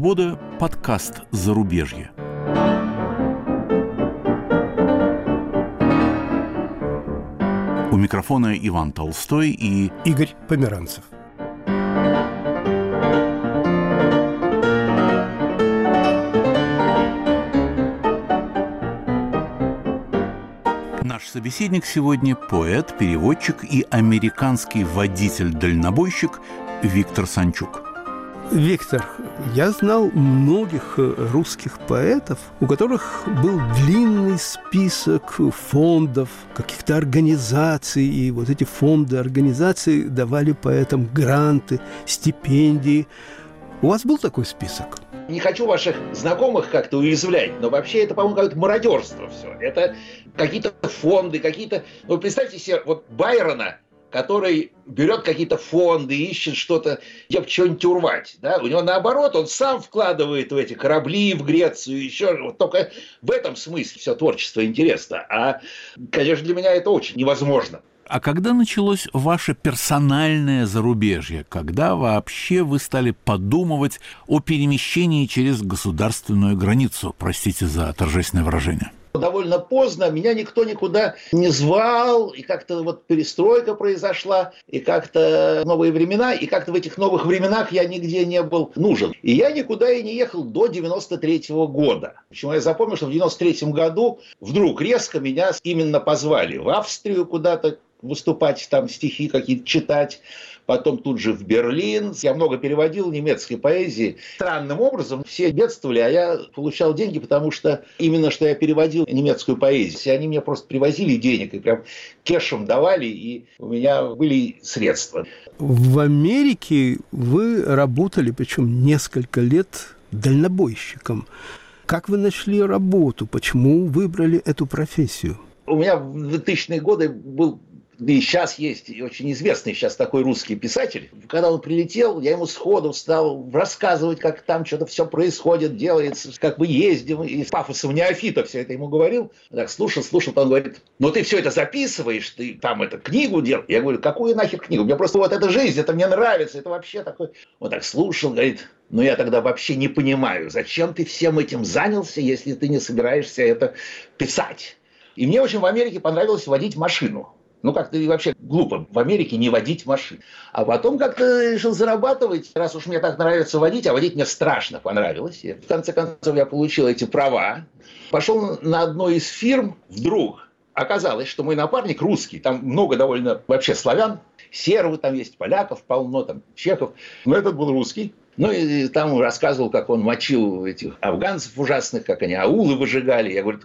свобода» подкаст «Зарубежье». У микрофона Иван Толстой и Игорь Померанцев. Наш собеседник сегодня поэт, переводчик и американский водитель-дальнобойщик Виктор Санчук. Виктор, я знал многих русских поэтов, у которых был длинный список фондов, каких-то организаций, и вот эти фонды, организации давали поэтам гранты, стипендии. У вас был такой список? Не хочу ваших знакомых как-то уязвлять, но вообще это, по-моему, какое-то мародерство все. Это какие-то фонды, какие-то... Ну, представьте себе, вот Байрона, который берет какие-то фонды, ищет что-то, где что-нибудь урвать. Да? У него наоборот, он сам вкладывает в эти корабли в Грецию, еще вот только в этом смысле все творчество интересно. А, конечно, для меня это очень невозможно. А когда началось ваше персональное зарубежье? Когда вообще вы стали подумывать о перемещении через государственную границу? Простите за торжественное выражение довольно поздно, меня никто никуда не звал, и как-то вот перестройка произошла, и как-то новые времена, и как-то в этих новых временах я нигде не был нужен. И я никуда и не ехал до 93 -го года. Почему я запомнил, что в 93 году вдруг резко меня именно позвали в Австрию куда-то выступать, там стихи какие-то читать, потом тут же в Берлин. Я много переводил немецкой поэзии. Странным образом все бедствовали, а я получал деньги, потому что именно что я переводил немецкую поэзию. И они мне просто привозили денег и прям кешем давали, и у меня были средства. В Америке вы работали, причем несколько лет дальнобойщиком. Как вы нашли работу? Почему выбрали эту профессию? У меня в 2000-е годы был да и сейчас есть и очень известный сейчас такой русский писатель. Когда он прилетел, я ему сходу стал рассказывать, как там что-то все происходит, делается, как мы ездим, и с пафосом неофита все это ему говорил. Так слушал, слушал, он говорит, ну ты все это записываешь, ты там это книгу делал. Я говорю, какую нахер книгу? Мне просто вот эта жизнь, это мне нравится, это вообще такой... Он так слушал, говорит, но я тогда вообще не понимаю, зачем ты всем этим занялся, если ты не собираешься это писать. И мне очень в Америке понравилось водить машину. Ну, как-то вообще глупо в Америке не водить машин. А потом как-то решил зарабатывать, раз уж мне так нравится водить, а водить мне страшно понравилось. И в конце концов я получил эти права. Пошел на одной из фирм, вдруг оказалось, что мой напарник русский, там много довольно вообще славян, сервы там есть, поляков полно, там чехов, но этот был русский. Ну и там рассказывал, как он мочил этих афганцев ужасных, как они аулы выжигали. Я говорю,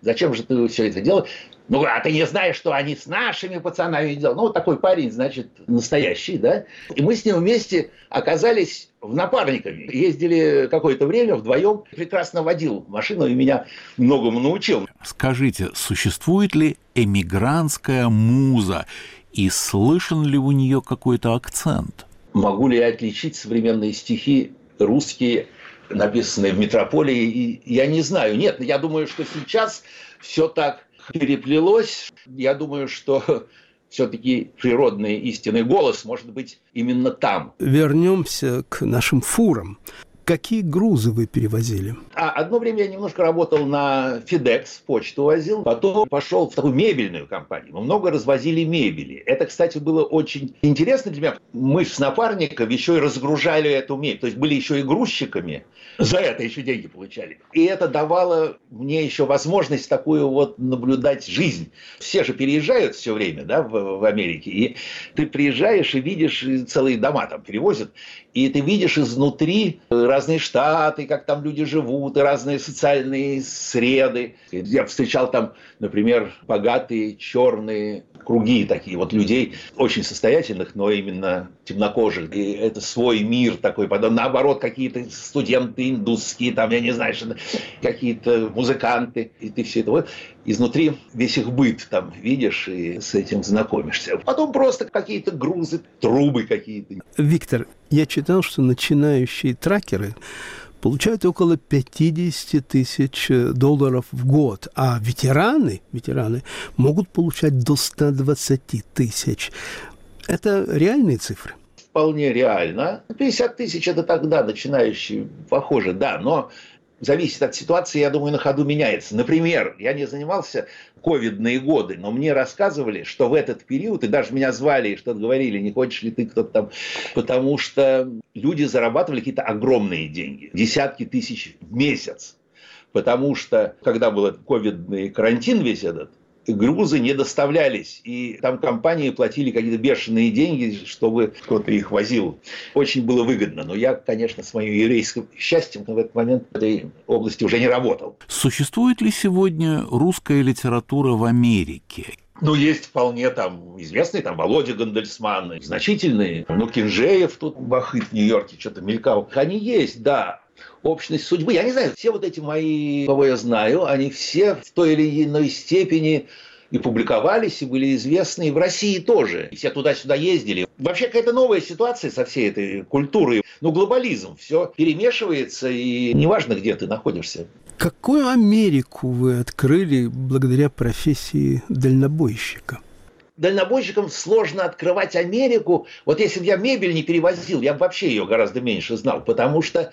зачем же ты все это делаешь? Ну, а ты не знаешь, что они с нашими пацанами делали. Ну, вот такой парень, значит, настоящий, да? И мы с ним вместе оказались в напарниками. Ездили какое-то время вдвоем. Прекрасно водил машину и меня многому научил. Скажите, существует ли эмигрантская муза? И слышен ли у нее какой-то акцент? Могу ли я отличить современные стихи русские, написанные в метрополии? И я не знаю. Нет, я думаю, что сейчас все так переплелось. Я думаю, что все-таки природный истинный голос может быть именно там. Вернемся к нашим фурам. Какие грузы вы перевозили? А, одно время я немножко работал на FedEx, почту возил, потом пошел в такую мебельную компанию. Мы много развозили мебели. Это, кстати, было очень интересно для меня. Мы с напарником еще и разгружали эту мебель, то есть были еще и грузчиками. За это еще деньги получали. И это давало мне еще возможность такую вот наблюдать жизнь. Все же переезжают все время да, в, в Америке. И ты приезжаешь и видишь, целые дома там перевозят, и ты видишь изнутри разные штаты, как там люди живут, и разные социальные среды. Я встречал там, например, богатые черные круги такие вот людей, очень состоятельных, но именно темнокожих. И это свой мир такой. Потом наоборот какие-то студенты индусские, там, я не знаю, какие-то музыканты. И ты все это вот изнутри весь их быт там видишь и с этим знакомишься. Потом просто какие-то грузы, трубы какие-то. Виктор, я читал, что начинающие тракеры получают около 50 тысяч долларов в год, а ветераны, ветераны могут получать до 120 тысяч. Это реальные цифры? Вполне реально. 50 тысяч это тогда начинающий, похоже, да, но зависит от ситуации, я думаю, на ходу меняется. Например, я не занимался ковидные годы, но мне рассказывали, что в этот период, и даже меня звали и что-то говорили, не хочешь ли ты кто-то там, потому что люди зарабатывали какие-то огромные деньги, десятки тысяч в месяц. Потому что, когда был ковидный карантин весь этот, грузы не доставлялись. И там компании платили какие-то бешеные деньги, чтобы кто-то их возил. Очень было выгодно. Но я, конечно, с моим еврейским счастьем в этот момент в этой области уже не работал. Существует ли сегодня русская литература в Америке? Ну, есть вполне там известные, там Володя Гандельсман, значительные. Ну, Кинжеев тут, Бахыт в Нью-Йорке что-то мелькал. Они есть, да общность судьбы. Я не знаю, все вот эти мои, кого я знаю, они все в той или иной степени и публиковались, и были известны, и в России тоже. И все туда-сюда ездили. Вообще какая-то новая ситуация со всей этой культурой. Ну, глобализм, все перемешивается, и неважно, где ты находишься. Какую Америку вы открыли благодаря профессии дальнобойщика? дальнобойщикам сложно открывать Америку. Вот если бы я мебель не перевозил, я бы вообще ее гораздо меньше знал, потому что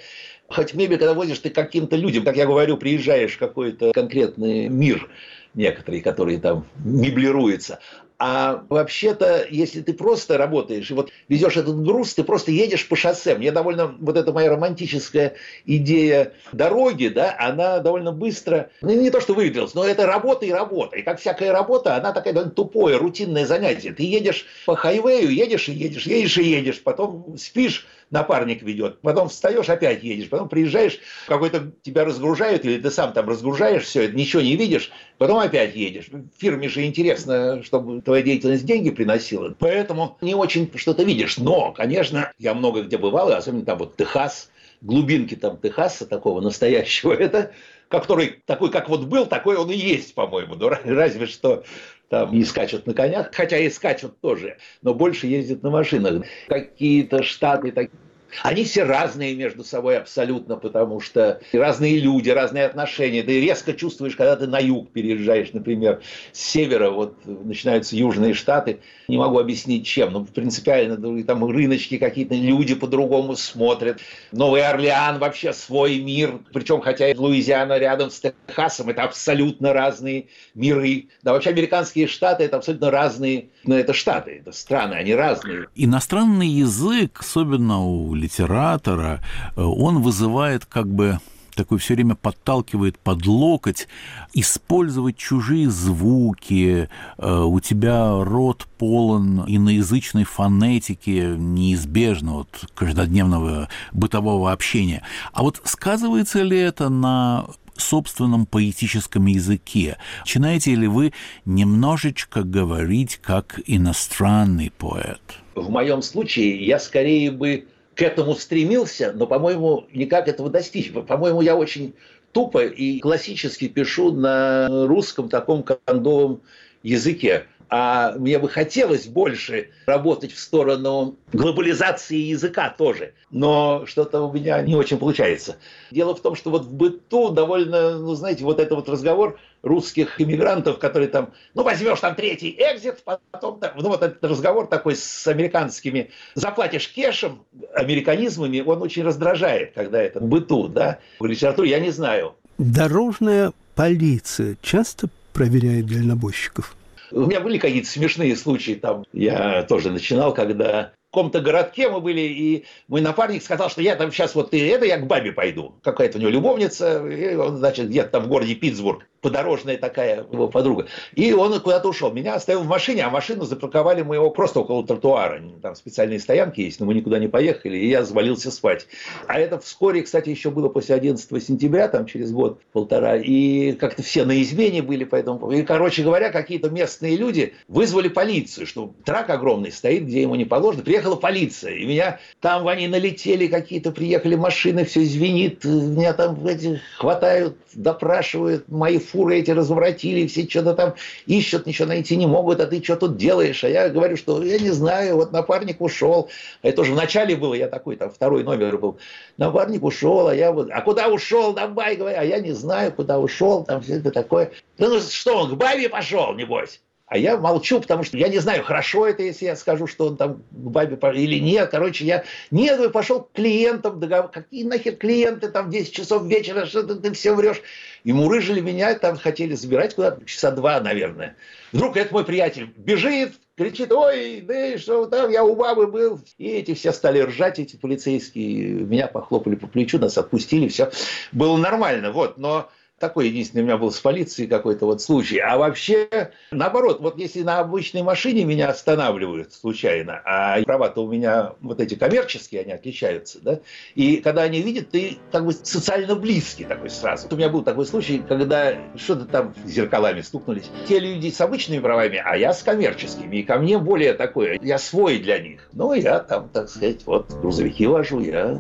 Хоть мебель, когда возишь ты каким-то людям, как я говорю, приезжаешь в какой-то конкретный мир, некоторые, которые там меблируются. А вообще-то, если ты просто работаешь и вот везешь этот груз, ты просто едешь по шоссе. Мне довольно, вот эта моя романтическая идея дороги, да, она довольно быстро, ну не то что выветрилась, но это работа и работа. И как всякая работа, она такая довольно тупое, рутинное занятие. Ты едешь по хайвею, едешь и едешь, едешь и едешь, потом спишь, напарник ведет, потом встаешь, опять едешь, потом приезжаешь, какой-то тебя разгружают, или ты сам там разгружаешь все, ничего не видишь, потом опять едешь. В фирме же интересно, чтобы твоя деятельность деньги приносила, поэтому не очень что-то видишь. Но, конечно, я много где бывал, и особенно там вот Техас, глубинки там Техаса такого настоящего, это который такой, как вот был, такой он и есть, по-моему. Но разве что там не скачут на конях, хотя и скачут тоже, но больше ездят на машинах. Какие-то штаты такие они все разные между собой абсолютно, потому что разные люди, разные отношения. Ты резко чувствуешь, когда ты на юг переезжаешь, например, с севера, вот начинаются южные штаты. Не могу объяснить, чем, но принципиально там рыночки какие-то, люди по-другому смотрят. Новый Орлеан вообще свой мир, причем хотя Луизиана рядом с Техасом, это абсолютно разные миры. Да, вообще американские штаты это абсолютно разные, но это штаты, это страны, они разные. Иностранный язык, особенно у литератора, э, он вызывает как бы такой все время подталкивает под локоть, использовать чужие звуки, э, у тебя рот полон иноязычной фонетики, неизбежно от каждодневного бытового общения. А вот сказывается ли это на собственном поэтическом языке? Начинаете ли вы немножечко говорить как иностранный поэт? В моем случае я скорее бы к этому стремился, но, по-моему, никак этого достичь. По-моему, я очень тупо и классически пишу на русском таком кондовом языке а мне бы хотелось больше работать в сторону глобализации языка тоже, но что-то у меня не очень получается. Дело в том, что вот в быту довольно, ну, знаете, вот этот вот разговор русских иммигрантов, которые там, ну, возьмешь там третий экзит, потом, ну, вот этот разговор такой с американскими, заплатишь кешем, американизмами, он очень раздражает, когда это быту, да, в литературе, я не знаю. Дорожная полиция часто проверяет дальнобойщиков? У меня были какие-то смешные случаи там. Я тоже начинал, когда в каком-то городке мы были, и мой напарник сказал, что я там сейчас вот и это, я к бабе пойду. Какая-то у него любовница, и он, значит, где-то там в городе Питтсбург подорожная такая его подруга. И он куда-то ушел. Меня оставил в машине, а машину запарковали мы его просто около тротуара. Там специальные стоянки есть, но мы никуда не поехали, и я завалился спать. А это вскоре, кстати, еще было после 11 сентября, там через год-полтора, и как-то все на измене были, поэтому... И, короче говоря, какие-то местные люди вызвали полицию, что трак огромный стоит, где ему не положено. Приехала полиция, и меня там они налетели какие-то, приехали машины, все звенит, меня там эти хватают, допрашивают, мои фуры эти разворотили, все что-то там ищут, ничего найти не могут, а ты что тут делаешь? А я говорю, что я не знаю, вот напарник ушел. Это уже в начале было, я такой, там второй номер был. Напарник ушел, а я вот, а куда ушел, давай, говорю, а я не знаю, куда ушел, там все это такое. Ну что, он к бабе пошел, небось? А я молчу, потому что я не знаю, хорошо это, если я скажу, что он там бабе или нет. Короче, я нет, я пошел к клиентам, договор. какие нахер клиенты, там в 10 часов вечера, что ты, ты все врешь. И мурыжили меня, там хотели забирать куда-то, часа два, наверное. Вдруг это мой приятель бежит, кричит, ой, да что там, я у бабы был. И эти все стали ржать, эти полицейские, меня похлопали по плечу, нас отпустили, все было нормально, вот, но такой единственный у меня был с полицией какой-то вот случай. А вообще, наоборот, вот если на обычной машине меня останавливают случайно, а права-то у меня вот эти коммерческие, они отличаются, да, и когда они видят, ты как бы социально близкий такой сразу. У меня был такой случай, когда что-то там зеркалами стукнулись. Те люди с обычными правами, а я с коммерческими. И ко мне более такое, я свой для них. Ну, я там, так сказать, вот грузовики вожу, я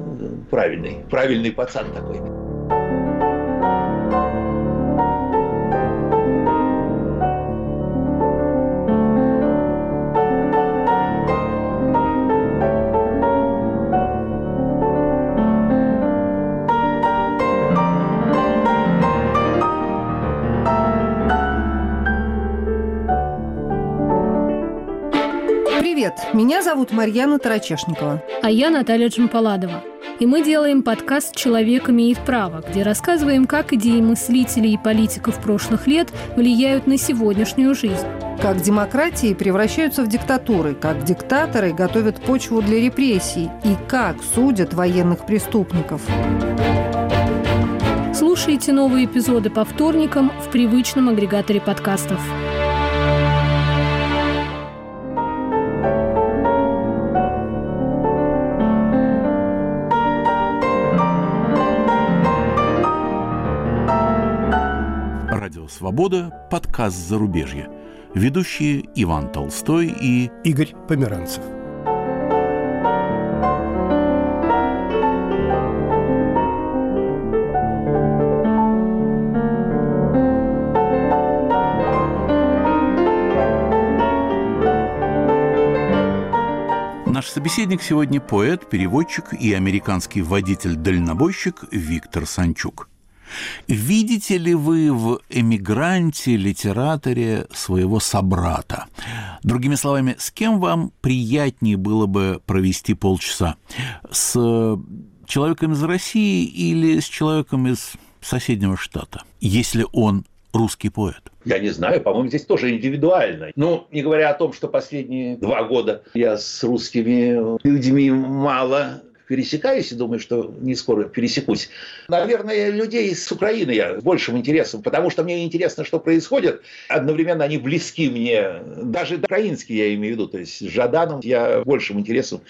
правильный, правильный пацан такой. Привет, меня зовут Марьяна Тарачешникова. А я Наталья Джампаладова. И мы делаем подкаст «Человек имеет право», где рассказываем, как идеи мыслителей и политиков прошлых лет влияют на сегодняшнюю жизнь. Как демократии превращаются в диктатуры, как диктаторы готовят почву для репрессий и как судят военных преступников. Слушайте новые эпизоды по вторникам в привычном агрегаторе подкастов. «Свобода» – подкаст «Зарубежье». Ведущие Иван Толстой и Игорь Померанцев. Наш собеседник сегодня поэт, переводчик и американский водитель-дальнобойщик Виктор Санчук. Видите ли вы в эмигранте, литераторе своего собрата? Другими словами, с кем вам приятнее было бы провести полчаса? С человеком из России или с человеком из соседнего штата, если он русский поэт? Я не знаю, по-моему, здесь тоже индивидуально. Ну, не говоря о том, что последние два года я с русскими людьми мало пересекаюсь и думаю, что не скоро пересекусь. Наверное, людей с Украины я большим интересом, потому что мне интересно, что происходит. Одновременно они близки мне, даже украинские я имею в виду, то есть с Жаданом я большим интересом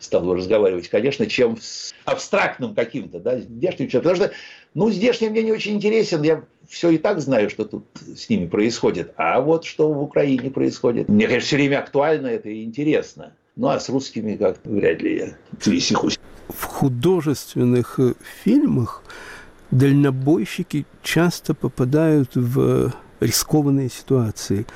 стал разговаривать, конечно, чем с абстрактным каким-то, да, здешним человеком. Потому что, ну, здешний мне не очень интересен, я все и так знаю, что тут с ними происходит. А вот что в Украине происходит, мне, конечно, все время актуально это и интересно. Ну, а с русскими как-то вряд ли я пересекусь. В художественных э, фильмах дальнобойщики часто попадают в рискованные ситуации.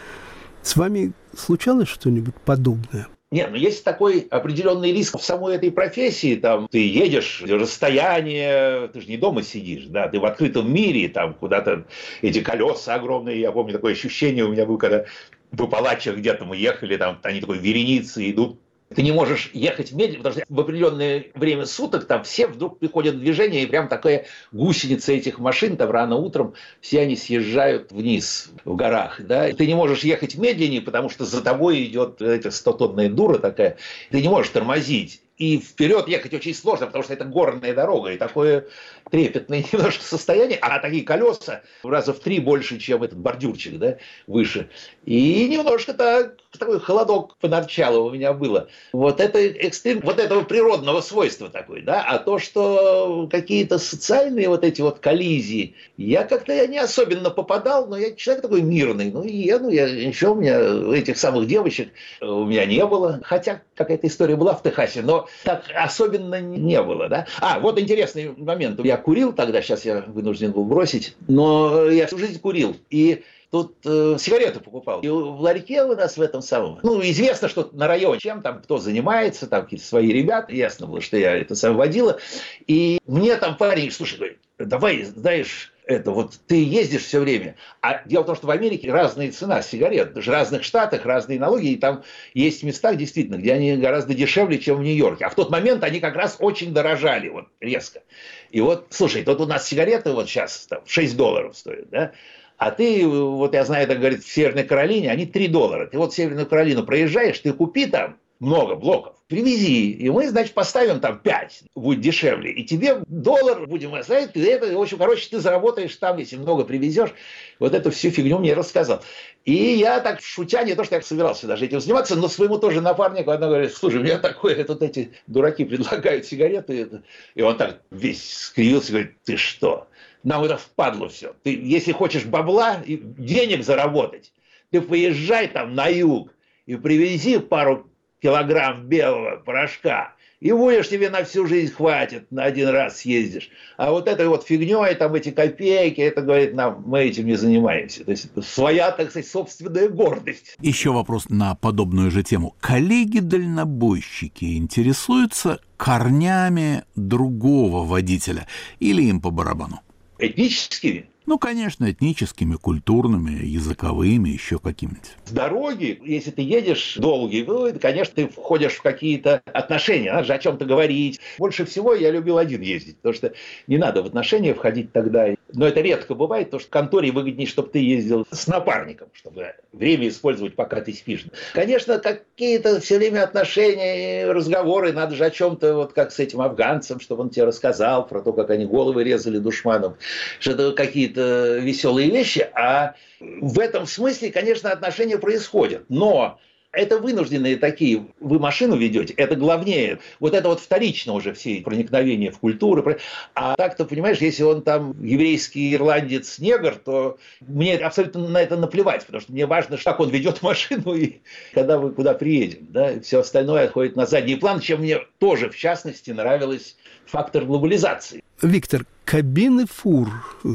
С вами случалось что-нибудь подобное? Нет, ну есть такой определенный риск в самой этой профессии. Там ты едешь, расстояние, ты же не дома сидишь, да, ты в открытом мире, там куда-то эти колеса огромные. Я помню такое ощущение у меня было, когда в Апалачах где-то мы ехали, там они такой вереницы идут ты не можешь ехать медленно, потому что в определенное время суток там все вдруг приходят в движение, и прям такая гусеница этих машин, там рано утром все они съезжают вниз в горах. Да? Ты не можешь ехать медленнее, потому что за тобой идет эта стотонная дура такая. Ты не можешь тормозить и вперед ехать очень сложно, потому что это горная дорога, и такое трепетное немножко состояние, а такие колеса в раза в три больше, чем этот бордюрчик, да, выше. И немножко так, такой холодок поначалу у меня было. Вот это экстрим, вот этого природного свойства такой, да, а то, что какие-то социальные вот эти вот коллизии, я как-то я не особенно попадал, но я человек такой мирный, ну, я, ну, я, ничего, у меня этих самых девочек у меня не было, хотя какая-то история была в Техасе, но так особенно не было, да. А, вот интересный момент, я курил тогда, сейчас я вынужден был бросить, но я всю жизнь курил. И тут э, сигареты покупал. И в ларьке у нас в этом самом, ну, известно, что на районе, чем там, кто занимается, там какие-то свои ребята, ясно было, что я это сам водила. И мне там парень, слушай, говорит, давай, знаешь, это вот ты ездишь все время. А дело в том, что в Америке разная цена сигарет. Даже в разных штатах разные налоги. И там есть места, действительно, где они гораздо дешевле, чем в Нью-Йорке. А в тот момент они как раз очень дорожали, вот резко. И вот, слушай, тут у нас сигареты вот сейчас там 6 долларов стоят, да? А ты, вот я знаю, это говорит, в Северной Каролине они 3 доллара. Ты вот в Северную Каролину проезжаешь, ты купи там много блоков, привези, и мы, значит, поставим там 5, будет дешевле, и тебе доллар будем оставить, и это, в общем, короче, ты заработаешь там, если много привезешь, вот эту всю фигню мне рассказал. И я так, шутя, не то, что я собирался даже этим заниматься, но своему тоже напарнику, она говорит, слушай, у меня такое, тут эти дураки предлагают сигареты, и он так весь скривился, говорит, ты что, нам это впадло все. Ты, если хочешь бабла, денег заработать, ты поезжай там на юг и привези пару килограмм белого порошка, и будешь тебе на всю жизнь хватит, на один раз съездишь. А вот этой вот фигней, там эти копейки, это, говорит, нам, мы этим не занимаемся. То есть своя, так сказать, собственная гордость. Еще вопрос на подобную же тему. Коллеги-дальнобойщики интересуются корнями другого водителя или им по барабану? Этническими? Ну, конечно, этническими, культурными, языковыми, еще какими-нибудь. С дороги, если ты едешь долгий, ну, конечно, ты входишь в какие-то отношения, надо же о чем-то говорить. Больше всего я любил один ездить, потому что не надо в отношения входить тогда. Но это редко бывает, потому что в конторе выгоднее, чтобы ты ездил с напарником, чтобы время использовать, пока ты спишь. Конечно, какие-то все время отношения, разговоры, надо же о чем-то, вот как с этим афганцем, чтобы он тебе рассказал про то, как они головы резали душманам, что-то какие-то веселые вещи, а в этом смысле, конечно, отношения происходят. Но это вынужденные такие, вы машину ведете, это главнее. Вот это вот вторично уже все проникновения в культуру. А так-то, понимаешь, если он там еврейский ирландец, негр, то мне абсолютно на это наплевать, потому что мне важно, как он ведет машину и когда мы куда приедем. Да? Все остальное отходит на задний план, чем мне тоже, в частности, нравилось фактор глобализации. Виктор, кабины фур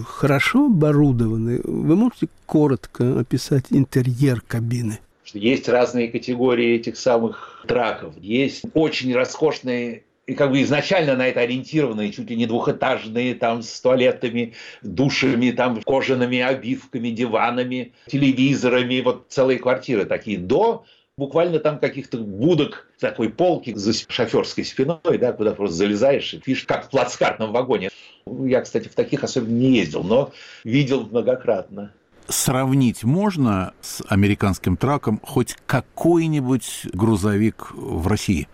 хорошо оборудованы. Вы можете коротко описать интерьер кабины? Есть разные категории этих самых траков. Есть очень роскошные и как бы изначально на это ориентированные, чуть ли не двухэтажные, там с туалетами, душами, там кожаными обивками, диванами, телевизорами, вот целые квартиры такие, до буквально там каких-то будок, такой полки за шоферской спиной, да, куда просто залезаешь и видишь, как в плацкартном вагоне. Я, кстати, в таких особенно не ездил, но видел многократно. Сравнить можно с американским траком хоть какой-нибудь грузовик в России?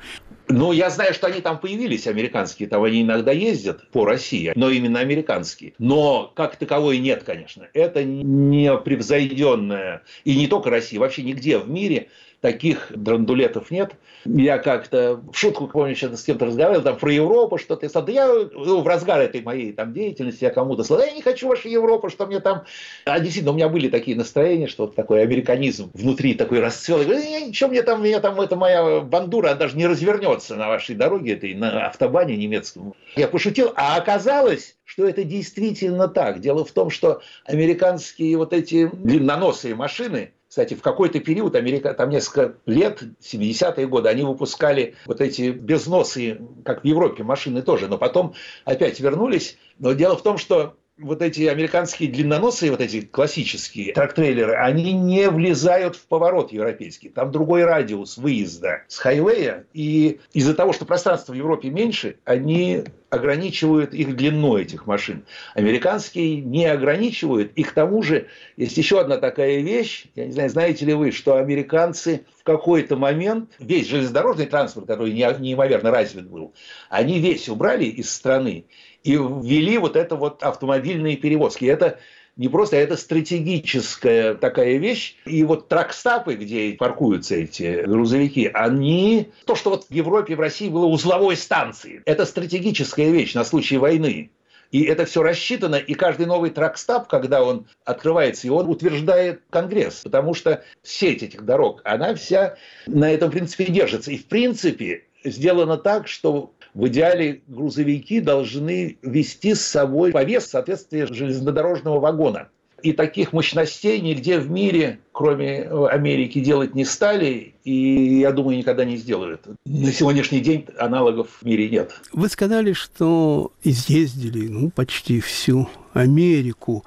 Ну, я знаю, что они там появились, американские, там они иногда ездят по России, но именно американские. Но как таковой нет, конечно. Это не превзойденная, и не только Россия, вообще нигде в мире таких драндулетов нет. Я как-то в шутку, помню, что с кем-то разговаривал, там про Европу что-то. Я да я ну, в разгар этой моей там, деятельности, я кому-то сказал, я не хочу вашу Европу, что мне там... А действительно, у меня были такие настроения, что вот такой американизм внутри такой расцвел. Я говорю, ничего мне там, меня там, это моя бандура даже не развернется на вашей дороге, этой на автобане немецком. Я пошутил, а оказалось, что это действительно так. Дело в том, что американские вот эти длинноносые машины, кстати, в какой-то период, Америка, там несколько лет, 70-е годы, они выпускали вот эти безносые, как в Европе, машины тоже, но потом опять вернулись. Но дело в том, что вот эти американские длинноносые, вот эти классические трактрейлеры, они не влезают в поворот европейский. Там другой радиус выезда с хайвея. И из-за того, что пространство в Европе меньше, они ограничивают их длину этих машин. Американские не ограничивают. И к тому же есть еще одна такая вещь. Я не знаю, знаете ли вы, что американцы в какой-то момент весь железнодорожный транспорт, который неимоверно развит был, они весь убрали из страны и ввели вот это вот автомобильные перевозки. Это не просто, а это стратегическая такая вещь. И вот тракстапы, где паркуются эти грузовики, они... То, что вот в Европе, в России было узловой станцией, это стратегическая вещь на случай войны. И это все рассчитано, и каждый новый тракстап, когда он открывается, и он утверждает Конгресс, потому что сеть этих дорог, она вся на этом принципе держится. И в принципе сделано так, что в идеале грузовики должны вести с собой повес в соответствии железнодорожного вагона. И таких мощностей нигде в мире, кроме Америки, делать не стали, и, я думаю, никогда не сделают. На сегодняшний день аналогов в мире нет. Вы сказали, что изъездили ну, почти всю Америку,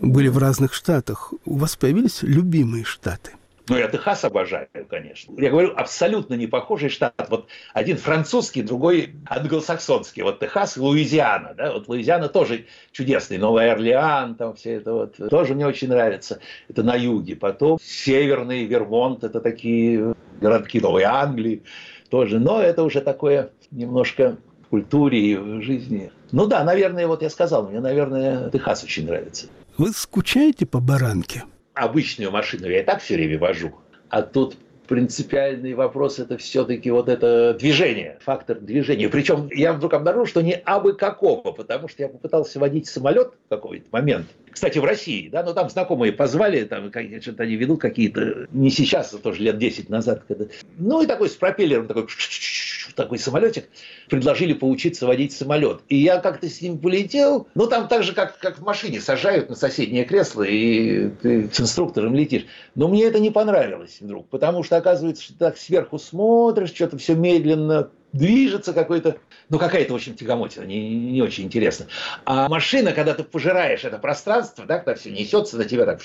были в разных штатах. У вас появились любимые штаты? Ну, я Техас обожаю, конечно. Я говорю, абсолютно не похожий штат. Вот один французский, другой англосаксонский. Вот Техас и Луизиана. Да? Вот Луизиана тоже чудесный. Новый Орлеан, там все это вот. Тоже мне очень нравится. Это на юге. Потом северный Вермонт. Это такие городки Новой Англии тоже. Но это уже такое немножко культуре и в жизни. Ну да, наверное, вот я сказал, мне, наверное, Техас очень нравится. Вы скучаете по баранке? Обычную машину я и так все время вожу. А тут принципиальный вопрос это все-таки вот это движение, фактор движения. Причем я вдруг обнаружил, что не абы какого, потому что я попытался водить самолет в какой-то момент. Кстати, в России, да, но там знакомые позвали, там что-то они ведут какие-то, не сейчас, а тоже лет 10 назад. Когда... Ну и такой с пропеллером, такой такой самолетик, предложили поучиться водить самолет. И я как-то с ним полетел, ну там так же, как, как в машине, сажают на соседнее кресло, и ты с инструктором летишь. Но мне это не понравилось вдруг, потому что оказывается, что так сверху смотришь, что-то все медленно движется какой-то, ну какая-то, в общем, тягомотина, не, не очень интересно. А машина, когда ты пожираешь это пространство, да, когда все несется на тебя так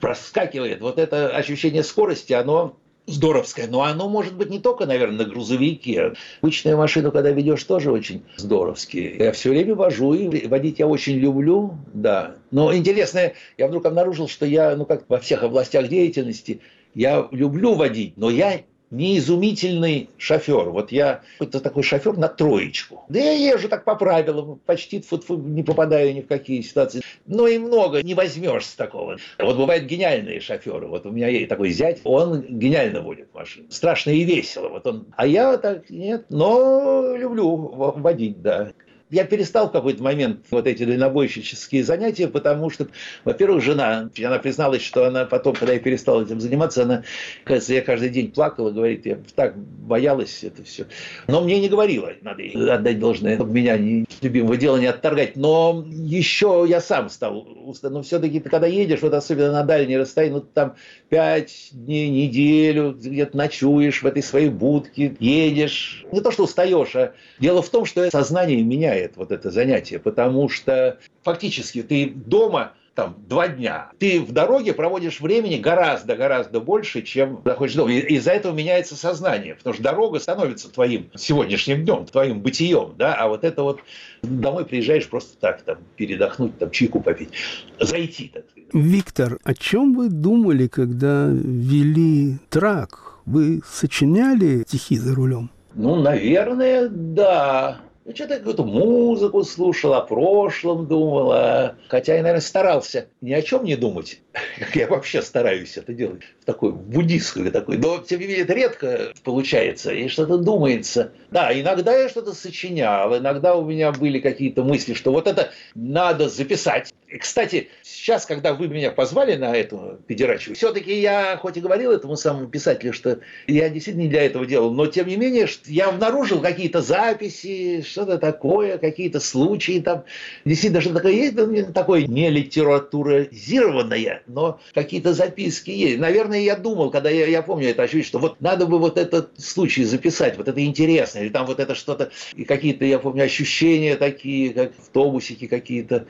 проскакивает, вот это ощущение скорости, оно здоровское. Но оно может быть не только, наверное, на грузовике. Обычную машину, когда ведешь, тоже очень здоровски. Я все время вожу, и водить я очень люблю, да. Но интересное, я вдруг обнаружил, что я, ну как во всех областях деятельности, я люблю водить, но я неизумительный шофер. Вот я это такой шофер на троечку. Да я езжу так по правилам, почти не попадаю ни в какие ситуации. Но и много не возьмешь с такого. Вот бывают гениальные шоферы. Вот у меня есть такой зять, он гениально водит машину. Страшно и весело. Вот он. А я так нет, но люблю водить, да я перестал в какой-то момент вот эти дальнобойщические занятия, потому что, во-первых, жена, она призналась, что она потом, когда я перестал этим заниматься, она, кажется, я каждый день плакала, говорит, я так боялась это все. Но мне не говорила, надо ей отдать должное, меня не, любимого дела не отторгать. Но еще я сам стал, но все-таки когда едешь, вот особенно на дальние расстояния, ну там пять дней, неделю, где-то ночуешь в этой своей будке, едешь. Не то, что устаешь, а дело в том, что сознание меняет вот это занятие, потому что фактически ты дома там, два дня. Ты в дороге проводишь времени гораздо-гораздо больше, чем находишься дома. И из-за этого меняется сознание, потому что дорога становится твоим сегодняшним днем, твоим бытием, да, а вот это вот домой приезжаешь просто так, там, передохнуть, там, чайку попить, зайти, так Виктор, о чем вы думали, когда вели трак? Вы сочиняли стихи за рулем? Ну, наверное, да. Ну, что-то какую-то музыку слушал, о прошлом думал. А... Хотя я, наверное, старался ни о чем не думать, как я вообще стараюсь это делать, в такой буддистской такой. Но, тем не менее, это редко получается, и что-то думается. Да, иногда я что-то сочинял, иногда у меня были какие-то мысли, что вот это надо записать. И, кстати, сейчас, когда вы меня позвали на эту педерачу, все-таки я, хоть и говорил этому самому писателю, что я действительно не для этого делал, но, тем не менее, я обнаружил какие-то записи, что-то такое, какие-то случаи там. Действительно, что такое есть, ну, такое не литературизированное, но какие-то записки есть. Наверное, я думал, когда я, я помню это ощущение, что вот надо бы вот этот случай записать, вот это интересно, или там вот это что-то, и какие-то, я помню, ощущения такие, как автобусики какие-то,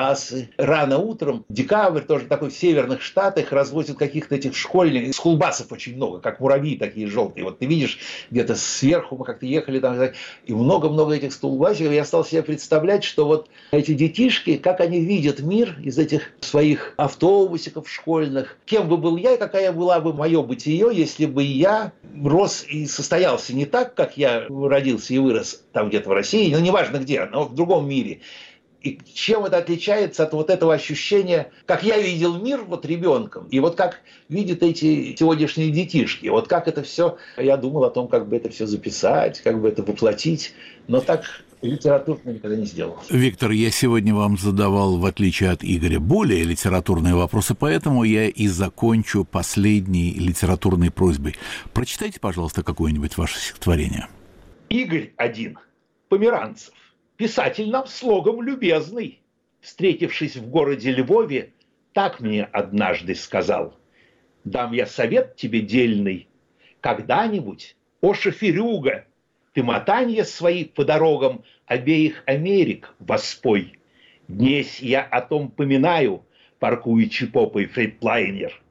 скулбасы. Рано утром, декабрь, тоже такой в северных штатах, развозят каких-то этих школьников, скулбасов очень много, как муравьи такие желтые. Вот ты видишь, где-то сверху мы как-то ехали там, и много-много этих скулбасиков. Я стал себе представлять, что вот эти детишки, как они видят мир из этих своих автобусиков школьных. Кем бы был я, и какая была бы мое бытие, если бы я рос и состоялся не так, как я родился и вырос там где-то в России, ну неважно где, но в другом мире. И чем это отличается от вот этого ощущения, как я видел мир вот ребенком, и вот как видят эти сегодняшние детишки. Вот как это все, я думал о том, как бы это все записать, как бы это воплотить, но так литературно никогда не сделал. Виктор, я сегодня вам задавал, в отличие от Игоря, более литературные вопросы, поэтому я и закончу последней литературной просьбой. Прочитайте, пожалуйста, какое-нибудь ваше стихотворение. Игорь один, Померанцев писатель нам слогом любезный. встретившись в городе Львове, так мне однажды сказал. «Дам я совет тебе дельный. Когда-нибудь, о шоферюга, ты мотанье свои по дорогам обеих Америк воспой. Днесь я о том поминаю, паркуючи попой фрейтлайнер.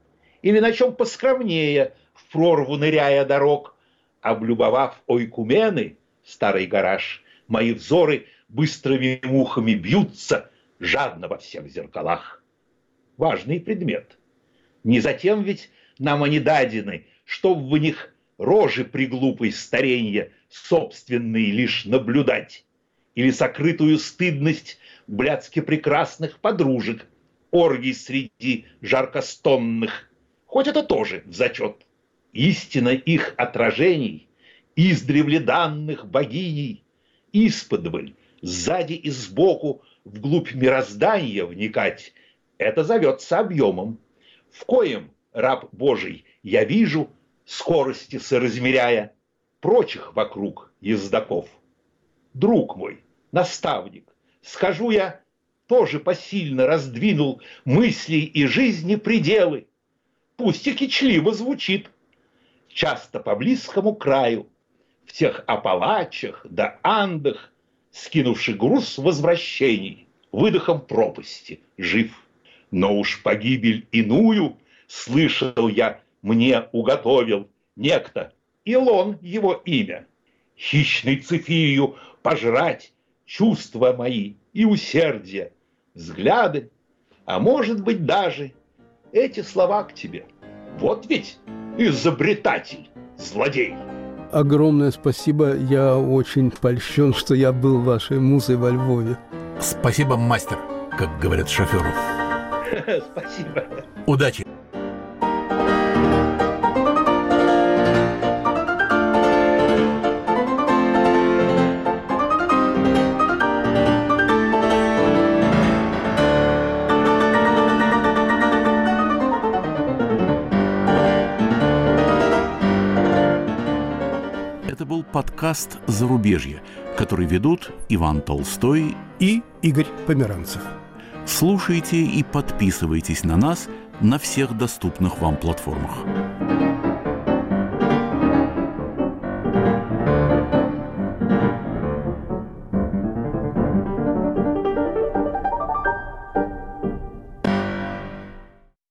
Или на чем поскромнее, в прорву ныряя дорог, облюбовав ойкумены, старый гараж, мои взоры быстрыми мухами бьются, жадно во всех зеркалах. Важный предмет. Не затем ведь нам они дадены, чтоб в них рожи приглупой старенья собственные лишь наблюдать, или сокрытую стыдность блядски прекрасных подружек, оргий среди жаркостонных, хоть это тоже в зачет. Истина их отражений, издревле данных богиней, исподволь, сзади и сбоку, вглубь мироздания вникать, это зовется объемом, в коем, раб Божий, я вижу, скорости соразмеряя, прочих вокруг ездаков. Друг мой, наставник, скажу я, тоже посильно раздвинул мысли и жизни пределы. Пусть и кичливо звучит, часто по близкому краю, в тех Апалачах да Андах, скинувший груз возвращений, выдохом пропасти жив. Но уж погибель иную, слышал я, мне уготовил некто, Илон его имя, хищной цифирью пожрать чувства мои и усердие, взгляды, а может быть даже эти слова к тебе. Вот ведь изобретатель, злодей. Огромное спасибо. Я очень польщен, что я был вашей музой во Львове. Спасибо, мастер, как говорят шоферу. Спасибо. Удачи. Подкаст «Зарубежье», который ведут Иван Толстой И Игорь Померанцев. Слушайте и подписывайтесь на нас на всех доступных вам платформах.